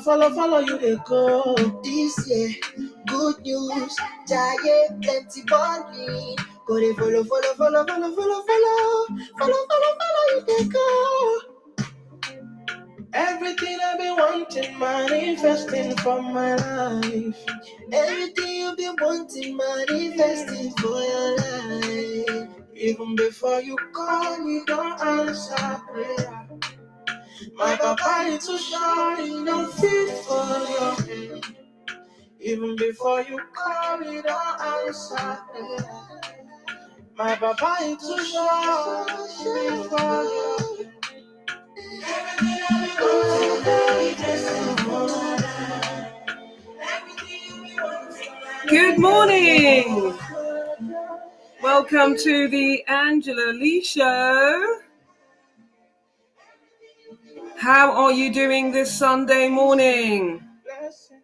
follow, follow, you they go. This year, good news, giant plenty money. Go dey follow, follow, follow, follow, follow, follow, follow, follow, follow you dey go. Everything I've been wanting, manifesting for my life. Everything you've been wanting, manifesting for your life. Even before you call, you don't answer prayer. My a is to shine, I'm fit for your hand. Even before you call it all outside. My Baba is too short for you. Everything I've Good morning. Welcome to the Angela Lee Show. How are you doing this Sunday morning? blessing,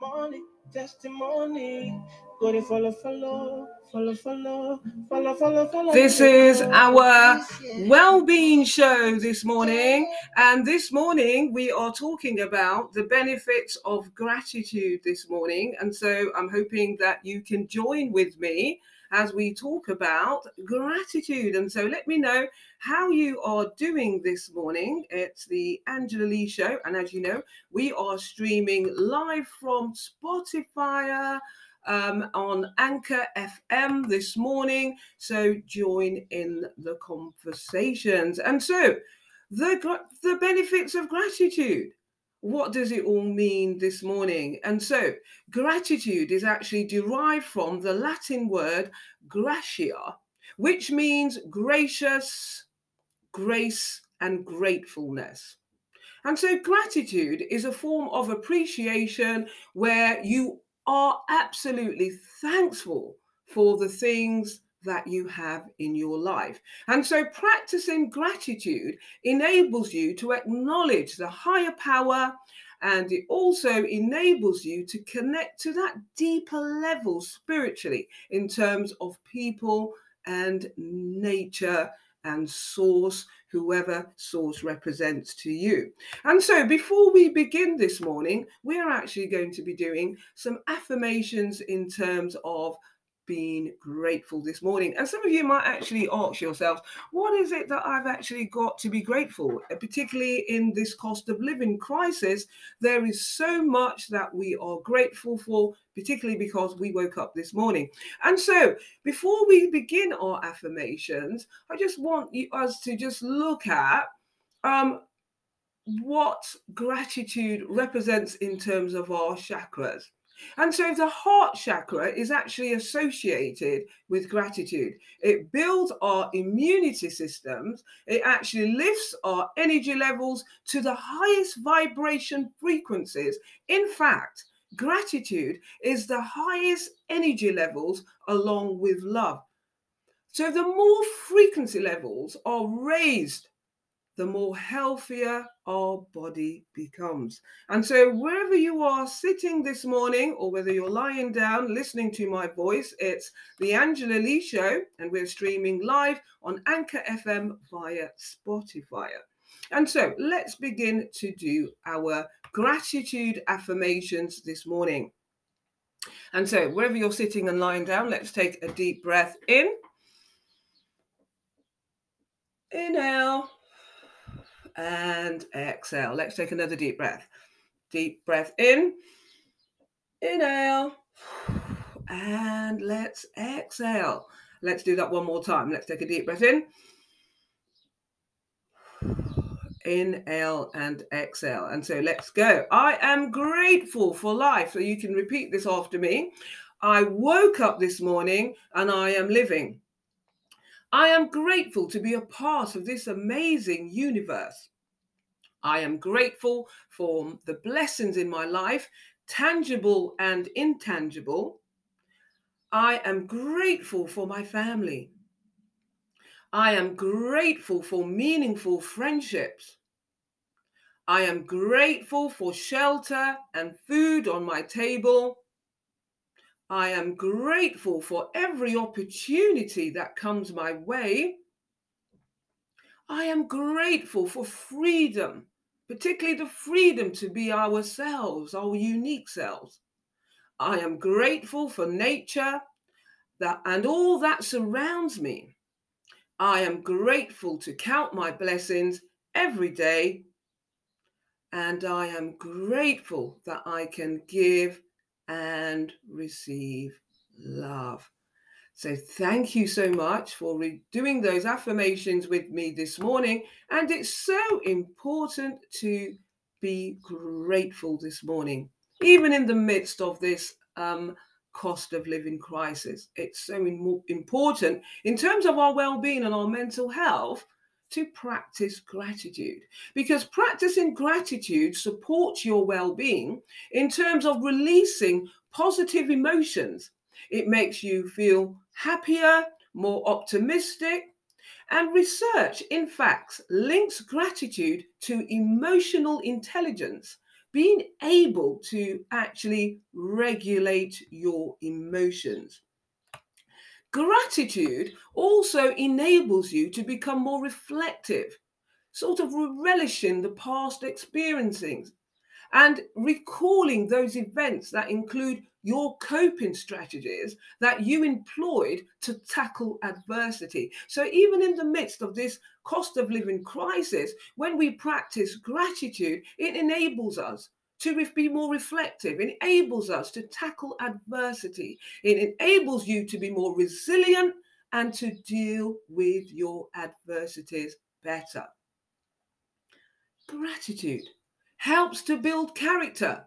money, testimony. Go to follow, follow, follow, follow, follow, follow, follow. This is our well-being show this morning, and this morning we are talking about the benefits of gratitude this morning. And so I'm hoping that you can join with me as we talk about gratitude. And so let me know how you are doing this morning. It's the Angela Lee Show, and as you know, we are streaming live from Spotify. Um, on Anchor FM this morning. So join in the conversations. And so, the the benefits of gratitude. What does it all mean this morning? And so, gratitude is actually derived from the Latin word gratia, which means gracious, grace, and gratefulness. And so, gratitude is a form of appreciation where you are absolutely thankful for the things that you have in your life. And so, practicing gratitude enables you to acknowledge the higher power and it also enables you to connect to that deeper level spiritually in terms of people and nature and source, whoever source represents to you. And so, before we begin this morning, we're actually going to be doing some affirmations in terms of being grateful this morning. And some of you might actually ask yourselves, what is it that I've actually got to be grateful? Uh, Particularly in this cost of living crisis, there is so much that we are grateful for, particularly because we woke up this morning. And so, before we begin our affirmations, I just want you, us to just look at um, what gratitude represents in terms of our chakras. And so the heart chakra is actually associated with gratitude. It builds our immunity systems, it actually lifts our energy levels to the highest vibration frequencies. In fact, gratitude is the highest energy levels along with love. So the more frequency levels are raised, the more healthier our body becomes. And so, wherever you are sitting this morning, or whether you're lying down listening to my voice, it's the Angela Lee Show, and we're streaming live on Anchor FM via Spotify. And so, let's begin to do our gratitude affirmations this morning. And so, wherever you're sitting and lying down, let's take a deep breath in. Inhale and exhale. Let's take another deep breath. Deep breath in, inhale, and let's exhale. Let's do that one more time. Let's take a deep breath in, inhale, and exhale. And so let's go. I am grateful for life. So you can repeat this after me. I woke up this morning and I am living. I am grateful to be a part of this amazing universe. I am grateful for the blessings in my life, tangible and intangible. I am grateful for my family. I am grateful for meaningful friendships. I am grateful for shelter and food on my table. I am grateful for every opportunity that comes my way. I am grateful for freedom, particularly the freedom to be ourselves, our unique selves. I am grateful for nature that and all that surrounds me. I am grateful to count my blessings every day and I am grateful that I can give and receive love. So, thank you so much for re- doing those affirmations with me this morning. And it's so important to be grateful this morning, even in the midst of this um, cost of living crisis. It's so in- important in terms of our well being and our mental health to practice gratitude because practicing gratitude supports your well being in terms of releasing positive emotions. It makes you feel happier, more optimistic. And research, in fact, links gratitude to emotional intelligence, being able to actually regulate your emotions. Gratitude also enables you to become more reflective, sort of relishing the past experiencing and recalling those events that include your coping strategies that you employed to tackle adversity. So, even in the midst of this cost of living crisis, when we practice gratitude, it enables us to be more reflective, enables us to tackle adversity, it enables you to be more resilient and to deal with your adversities better. Gratitude helps to build character,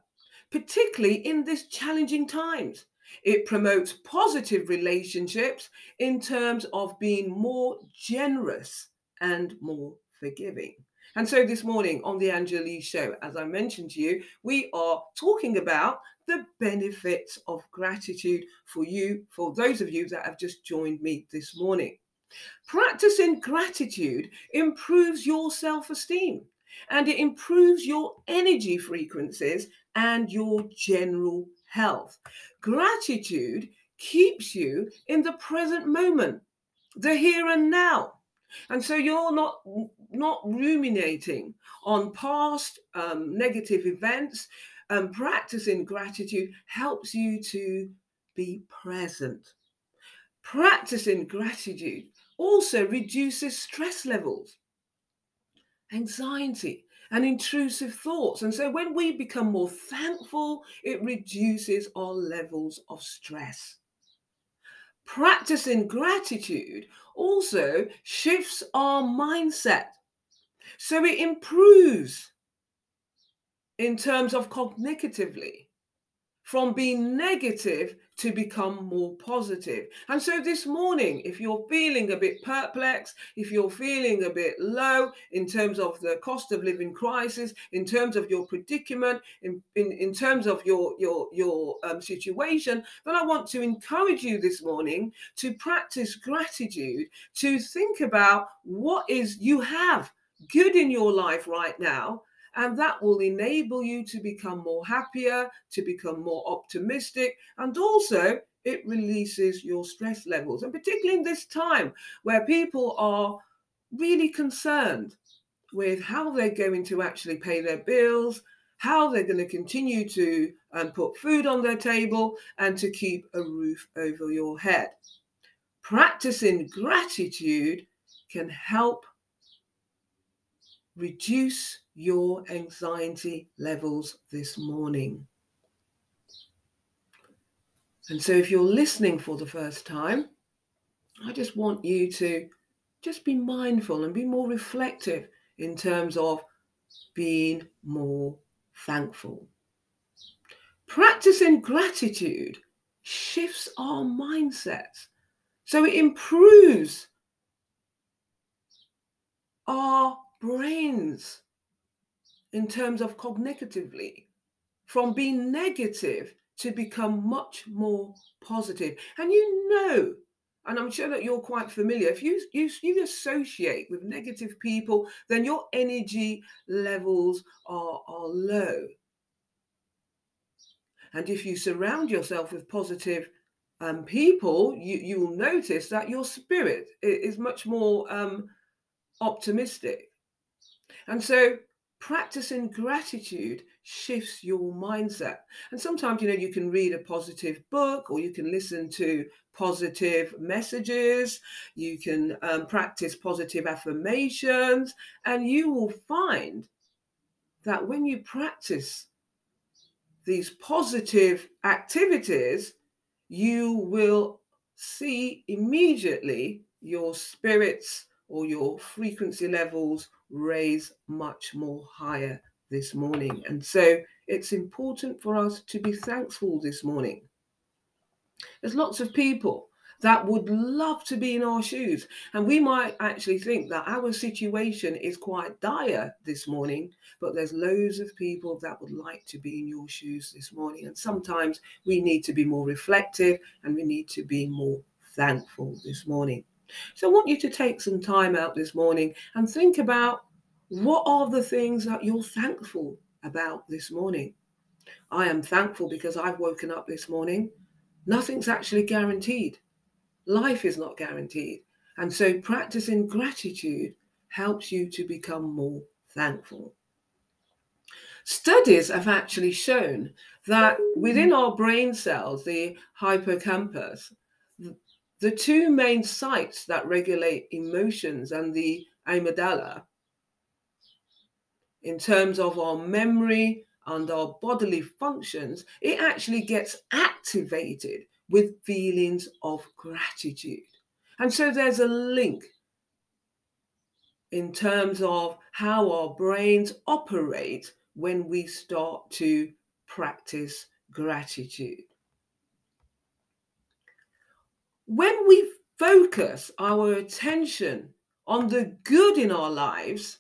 particularly in these challenging times. It promotes positive relationships in terms of being more generous and more forgiving. And so this morning on the Angela Lee Show, as I mentioned to you, we are talking about the benefits of gratitude for you, for those of you that have just joined me this morning. Practicing gratitude improves your self esteem and it improves your energy frequencies and your general health. Gratitude keeps you in the present moment, the here and now. And so you're not not ruminating on past um, negative events. Um, practicing gratitude helps you to be present. Practicing gratitude also reduces stress levels, anxiety, and intrusive thoughts. And so when we become more thankful, it reduces our levels of stress. Practicing gratitude also shifts our mindset. So it improves in terms of cognitively from being negative to become more positive. And so this morning, if you're feeling a bit perplexed, if you're feeling a bit low in terms of the cost of living crisis, in terms of your predicament, in, in, in terms of your, your, your um, situation, then I want to encourage you this morning to practice gratitude, to think about what is you have good in your life right now and that will enable you to become more happier, to become more optimistic, and also it releases your stress levels. And particularly in this time where people are really concerned with how they're going to actually pay their bills, how they're going to continue to um, put food on their table, and to keep a roof over your head. Practicing gratitude can help reduce your anxiety levels this morning. And so, if you're listening for the first time, I just want you to just be mindful and be more reflective in terms of being more thankful. Practicing gratitude shifts our mindset. So it improves our brains in terms of cognitively from being negative to become much more positive. And you know, and I'm sure that you're quite familiar, if you, you, you associate with negative people, then your energy levels are, are low. And if you surround yourself with positive um, people, you, you will notice that your spirit is much more um, optimistic. And so practicing gratitude shifts your mindset. And sometimes, you know, you can read a positive book or you can listen to positive messages, you can um, practice positive affirmations, and you will find that when you practice these positive activities, you will see immediately your spirits or your frequency levels raise much more higher this morning. And so it's important for us to be thankful this morning. There's lots of people that would love to be in our shoes. And we might actually think that our situation is quite dire this morning, but there's loads of people that would like to be in your shoes this morning. And sometimes we need to be more reflective and we need to be more thankful this morning. So I want you to take some time out this morning and think about what are the things that you're thankful about this morning. I am thankful because I've woken up this morning. Nothing's actually guaranteed. Life is not guaranteed. And so practicing gratitude helps you to become more thankful. Studies have actually shown that within our brain cells, the hippocampus, the two main sites that regulate emotions and the amygdala, in terms of our memory and our bodily functions, it actually gets activated with feelings of gratitude. And so there's a link in terms of how our brains operate when we start to practice gratitude. When we focus our attention on the good in our lives,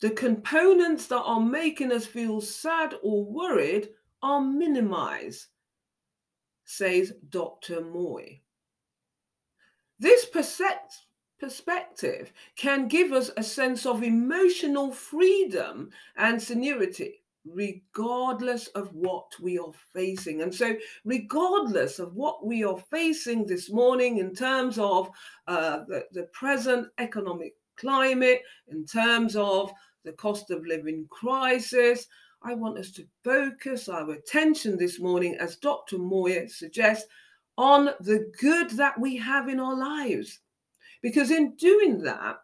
the components that are making us feel sad or worried are minimized says Dr. Moy. This perspective can give us a sense of emotional freedom and serenity, regardless of what we are facing. And so, regardless of what we are facing this morning in terms of uh, the, the present economic climate, in terms of the cost of living crisis, I want us to focus our attention this morning, as Dr. Moyer suggests, on the good that we have in our lives. Because in doing that,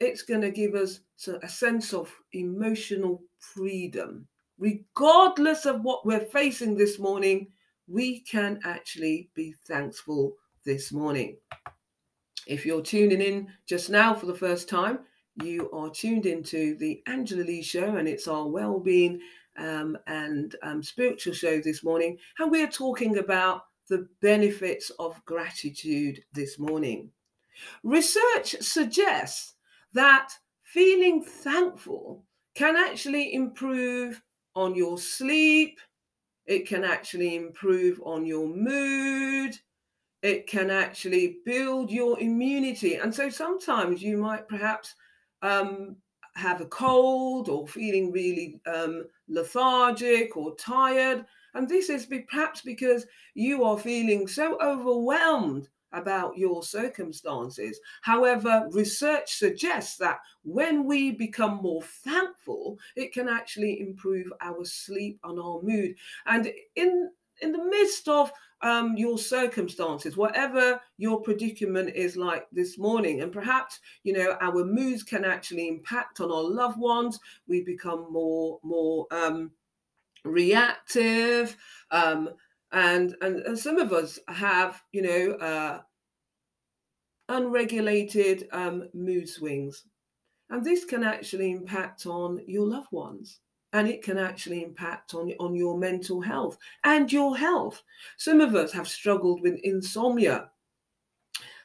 it's going to give us a sense of emotional freedom. Regardless of what we're facing this morning, we can actually be thankful this morning. If you're tuning in just now for the first time, you are tuned into the Angela Lee Show, and it's our well-being um, and um, spiritual show this morning. And we're talking about the benefits of gratitude this morning. Research suggests that feeling thankful can actually improve on your sleep. It can actually improve on your mood. It can actually build your immunity. And so sometimes you might perhaps um, have a cold or feeling really um, lethargic or tired. And this is perhaps because you are feeling so overwhelmed about your circumstances. However, research suggests that when we become more thankful, it can actually improve our sleep and our mood. And in in the midst of um, your circumstances, whatever your predicament is like this morning. And perhaps, you know, our moods can actually impact on our loved ones. We become more, more um, reactive. Um, and, and, and some of us have, you know, uh, unregulated um, mood swings. And this can actually impact on your loved ones. and it can actually impact on, on your mental health and your health. Some of us have struggled with insomnia,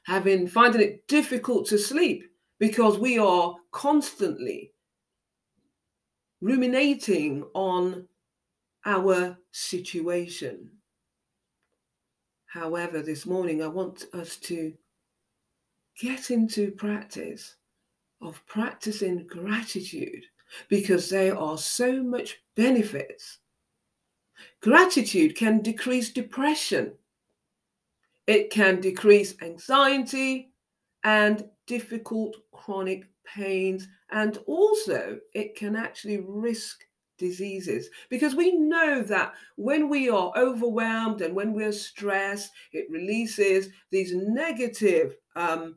having finding it difficult to sleep because we are constantly ruminating on our situation. However, this morning I want us to get into practice of practicing gratitude because there are so much benefits. Gratitude can decrease depression. It can decrease anxiety and difficult chronic pains. And also, it can actually risk diseases because we know that when we are overwhelmed and when we're stressed, it releases these negative um,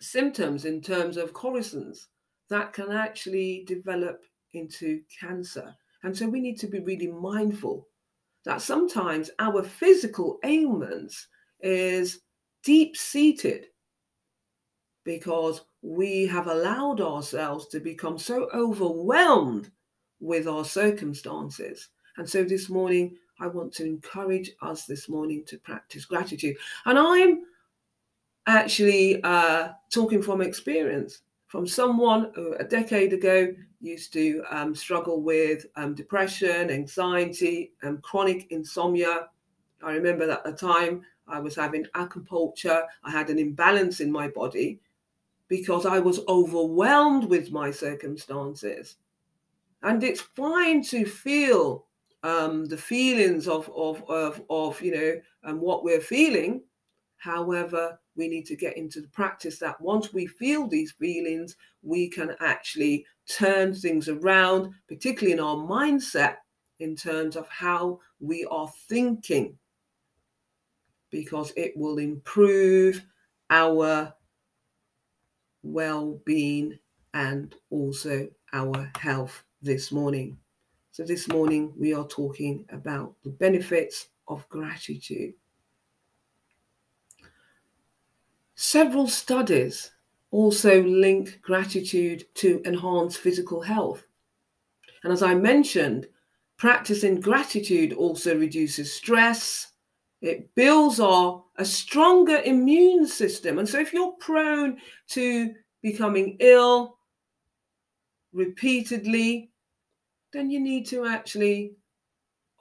symptoms in terms of cortisons that can actually develop into cancer. And so we need to be really mindful that sometimes our physical ailments is deep seated because we have allowed ourselves to become so overwhelmed with our circumstances. And so this morning, I want to encourage us this morning to practice gratitude. And I'm actually uh, talking from experience from someone who a decade ago used to um, struggle with um, depression, anxiety, and chronic insomnia. I remember that at the time I was having acupuncture, I had an imbalance in my body because I was overwhelmed with my circumstances. And it's fine to feel um, the feelings of, of, of, of you know, and what we're feeling. However, we need to get into the practice that once we feel these feelings, we can actually turn things around, particularly in our mindset, in terms of how we are thinking, because it will improve our well being and also our health this morning. So, this morning we are talking about the benefits of gratitude. Several studies also link gratitude to enhance physical health. And as I mentioned, practicing gratitude also reduces stress. It builds our a stronger immune system. And so if you're prone to becoming ill repeatedly, then you need to actually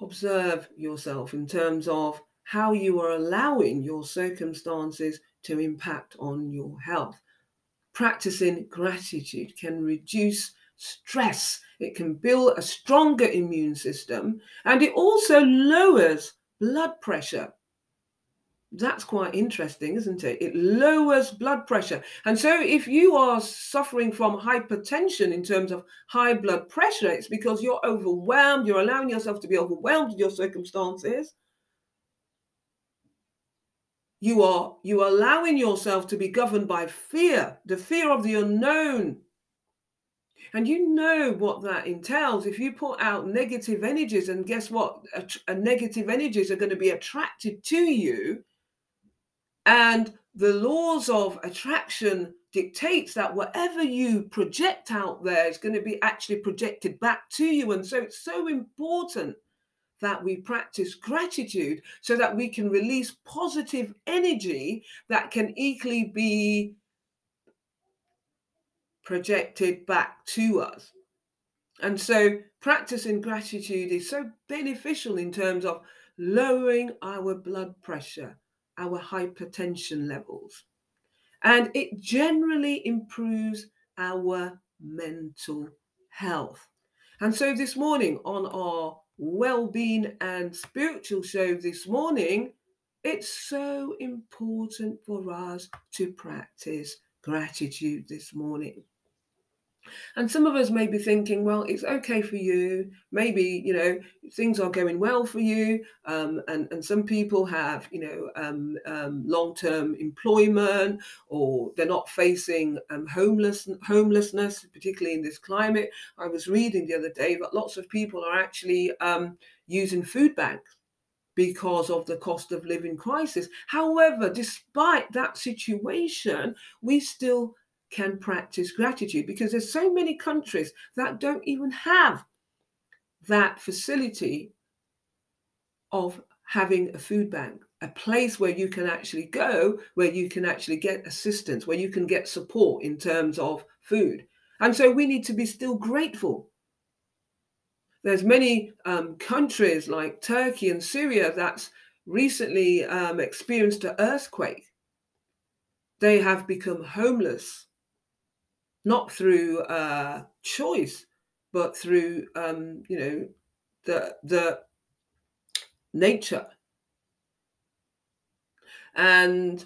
observe yourself in terms of how you are allowing your circumstances to impact on your health. Practicing gratitude can reduce stress, it can build a stronger immune system, and it also lowers blood pressure. That's quite interesting, isn't it? It lowers blood pressure. And so, if you are suffering from hypertension in terms of high blood pressure, it's because you're overwhelmed, you're allowing yourself to be overwhelmed with your circumstances you are you are allowing yourself to be governed by fear the fear of the unknown and you know what that entails if you put out negative energies and guess what a, a negative energies are going to be attracted to you and the laws of attraction dictates that whatever you project out there is going to be actually projected back to you and so it's so important that we practice gratitude so that we can release positive energy that can equally be projected back to us. And so, practicing gratitude is so beneficial in terms of lowering our blood pressure, our hypertension levels, and it generally improves our mental health. And so, this morning on our well-being and spiritual show this morning, it's so important for us to practice gratitude this morning. And some of us may be thinking, well, it's okay for you. Maybe, you know, things are going well for you. Um, and, and some people have, you know, um, um, long term employment or they're not facing um, homeless, homelessness, particularly in this climate. I was reading the other day that lots of people are actually um, using food banks because of the cost of living crisis. However, despite that situation, we still can practice gratitude because there's so many countries that don't even have that facility of having a food bank, a place where you can actually go, where you can actually get assistance, where you can get support in terms of food. And so we need to be still grateful. There's many um, countries like Turkey and Syria that's recently um, experienced an earthquake. They have become homeless, not through uh, choice, but through um, you know the the nature. And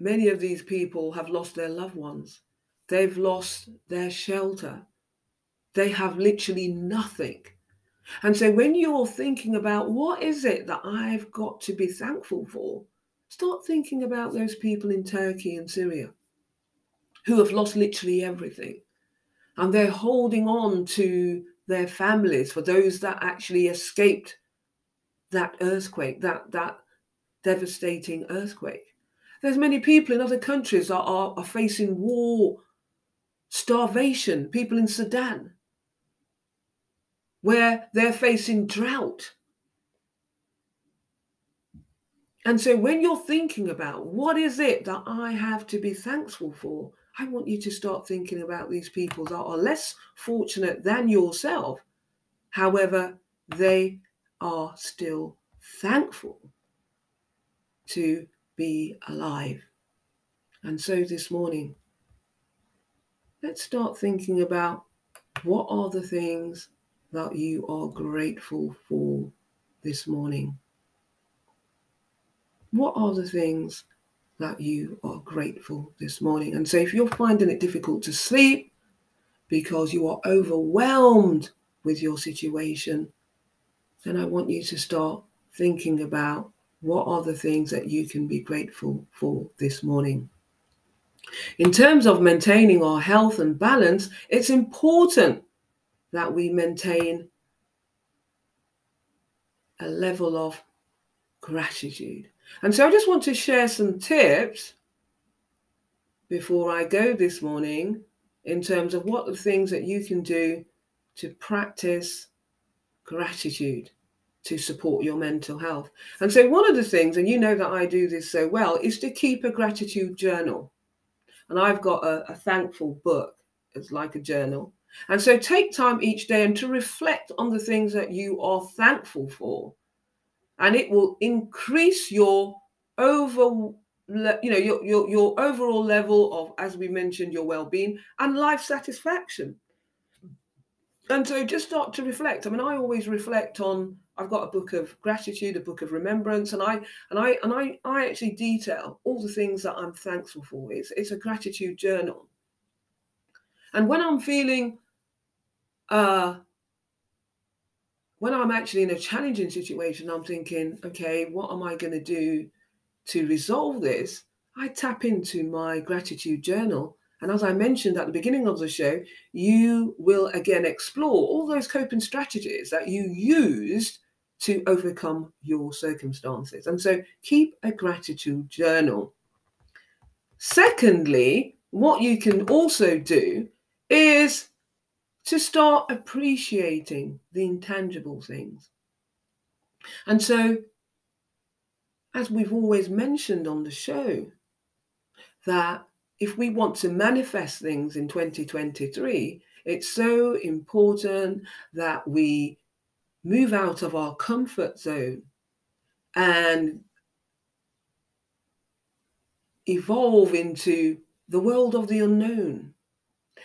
many of these people have lost their loved ones. They've lost their shelter. They have literally nothing. And so when you're thinking about what is it that i've got to be thankful for start thinking about those people in turkey and syria who have lost literally everything and they're holding on to their families for those that actually escaped that earthquake, that that devastating earthquake. There's many people in other countries that are, are facing war, starvation, people in Sudan, where they're facing drought. And so when you're thinking about what is it that I have to be thankful for, I want you to start thinking about these people that are less fortunate than yourself. However, they are still thankful to be alive. And so this morning, let's start thinking about what are the things that you are grateful for this morning? What are the things that you are grateful this morning. And so if you're finding it difficult to sleep because you are overwhelmed with your situation, then I want you to start thinking about what are the things that you can be grateful for this morning. In terms of maintaining our health and balance, it's important that we maintain a level of gratitude. And so I just want to share some tips before I go this morning in terms of what the things that you can do to practice gratitude to support your mental health. And so, one of the things, and you know that I do this so well, is to keep a gratitude journal. And I've got a, a thankful book, it's like a journal. And so, take time each day and to reflect on the things that you are thankful for and it will increase your over you know your, your your overall level of as we mentioned your well-being and life satisfaction. And so just start to reflect. I mean i always reflect on i've got a book of gratitude a book of remembrance and i and i and i i actually detail all the things that i'm thankful for. It's it's a gratitude journal. And when i'm feeling uh when I'm actually in a challenging situation, I'm thinking, okay, what am I going to do to resolve this? I tap into my gratitude journal. And as I mentioned at the beginning of the show, you will again explore all those coping strategies that you used to overcome your circumstances. And so keep a gratitude journal. Secondly, what you can also do is to start appreciating the intangible things. And so, as we've always mentioned on the show, that if we want to manifest things in 2023, it's so important that we move out of our comfort zone and evolve into the world of the unknown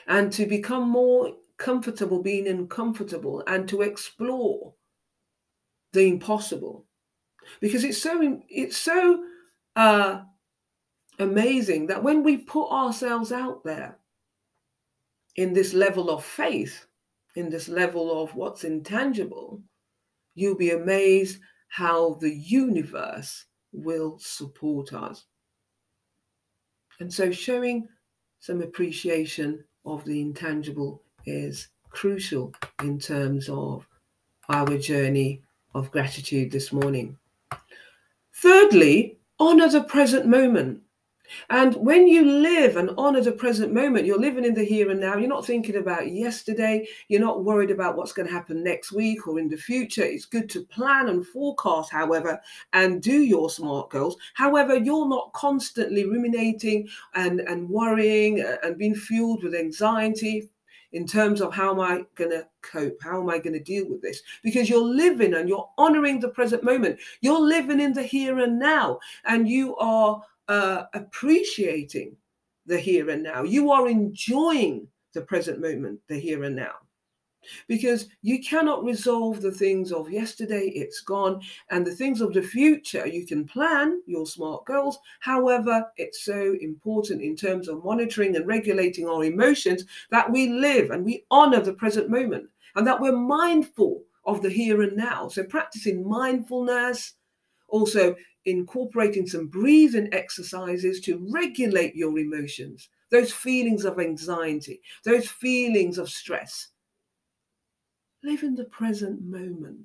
and to become more comfortable being uncomfortable and to explore the impossible. Because it's so it's so uh, amazing that when we put ourselves out there in this level of faith in this level of what's intangible you'll be amazed how the universe will support us. And so showing some appreciation of the intangible is crucial in terms of our journey of gratitude this morning. Thirdly, honor the present moment. And when you live and honor the present moment, you're living in the here and now. You're not thinking about yesterday. You're not worried about what's going to happen next week or in the future. It's good to plan and forecast, however, and do your smart goals. However, you're not constantly ruminating and, and worrying and being fueled with anxiety in terms of how am I going to cope? How am I going to deal with this? Because you're living and you're honoring the present moment. You're living in the here and now, and you are uh, appreciating the here and now. You are enjoying the present moment, the here and now. Because you cannot resolve the things of yesterday, it's gone. And the things of the future, you can plan your smart goals. However, it's so important in terms of monitoring and regulating our emotions that we live and we honor the present moment and that we're mindful of the here and now. So, practicing mindfulness, also incorporating some breathing exercises to regulate your emotions, those feelings of anxiety, those feelings of stress. Live in the present moment.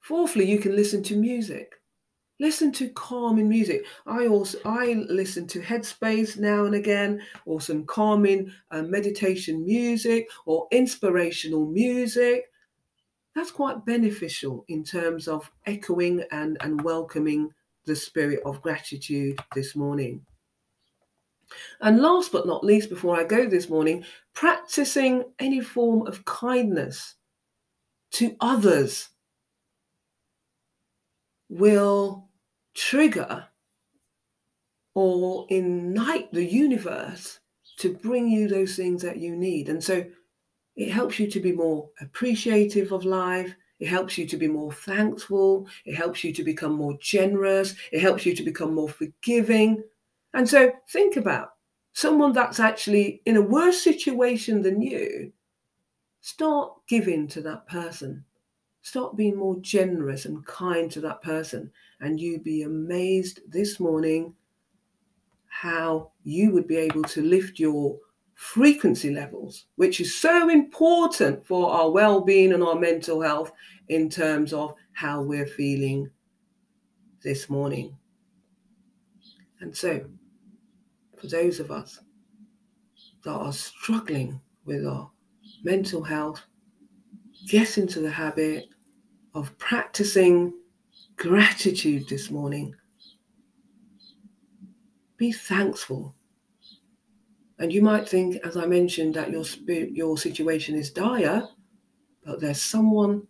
Fourthly, you can listen to music. Listen to calming music. I also I listen to Headspace now and again, or some calming uh, meditation music, or inspirational music that's quite beneficial in terms of echoing and, and welcoming the spirit of gratitude this morning. And last but not least, before I go this morning, practicing any form of kindness to others will trigger or ignite the universe to bring you those things that you need. And so it helps you to be more appreciative of life. It helps you to be more thankful. It helps you to become more generous. It helps you to become more forgiving. And so think about someone that's actually in a worse situation than you. Start giving to that person. Start being more generous and kind to that person. And you'd be amazed this morning how you would be able to lift your frequency levels, which is so important for our well being and our mental health in terms of how we're feeling this morning. And so, for those of us that are struggling with our mental health, get into the habit of practicing gratitude this morning. Be thankful and you might think, as I mentioned, that your your situation is dire, but there's someone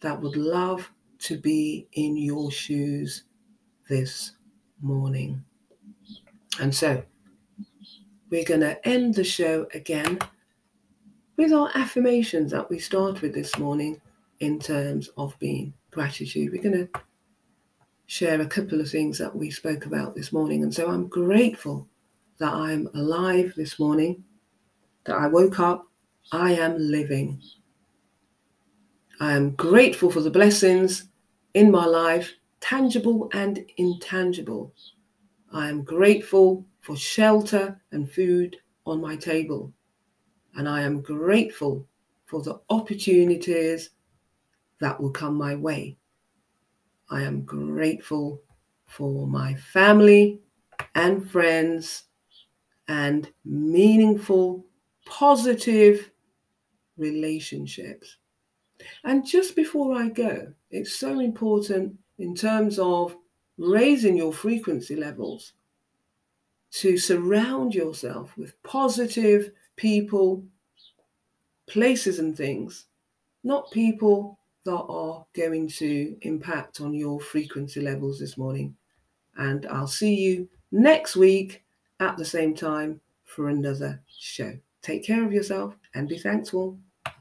that would love to be in your shoes this morning. And so we're going to end the show again with our affirmations that we start with this morning in terms of being gratitude. We're going to share a couple of things that we spoke about this morning. And so I'm grateful that I'm alive this morning, that I woke up, I am living. I am grateful for the blessings in my life, tangible and intangible. I am grateful for shelter and food on my table. And I am grateful for the opportunities that will come my way. I am grateful for my family and friends and meaningful, positive relationships. And just before I go, it's so important in terms of raising your frequency levels to surround yourself with positive people, places, and things, not people that are going to impact on your frequency levels this morning. And I'll see you next week at the same time for another show. Take care of yourself and be thankful.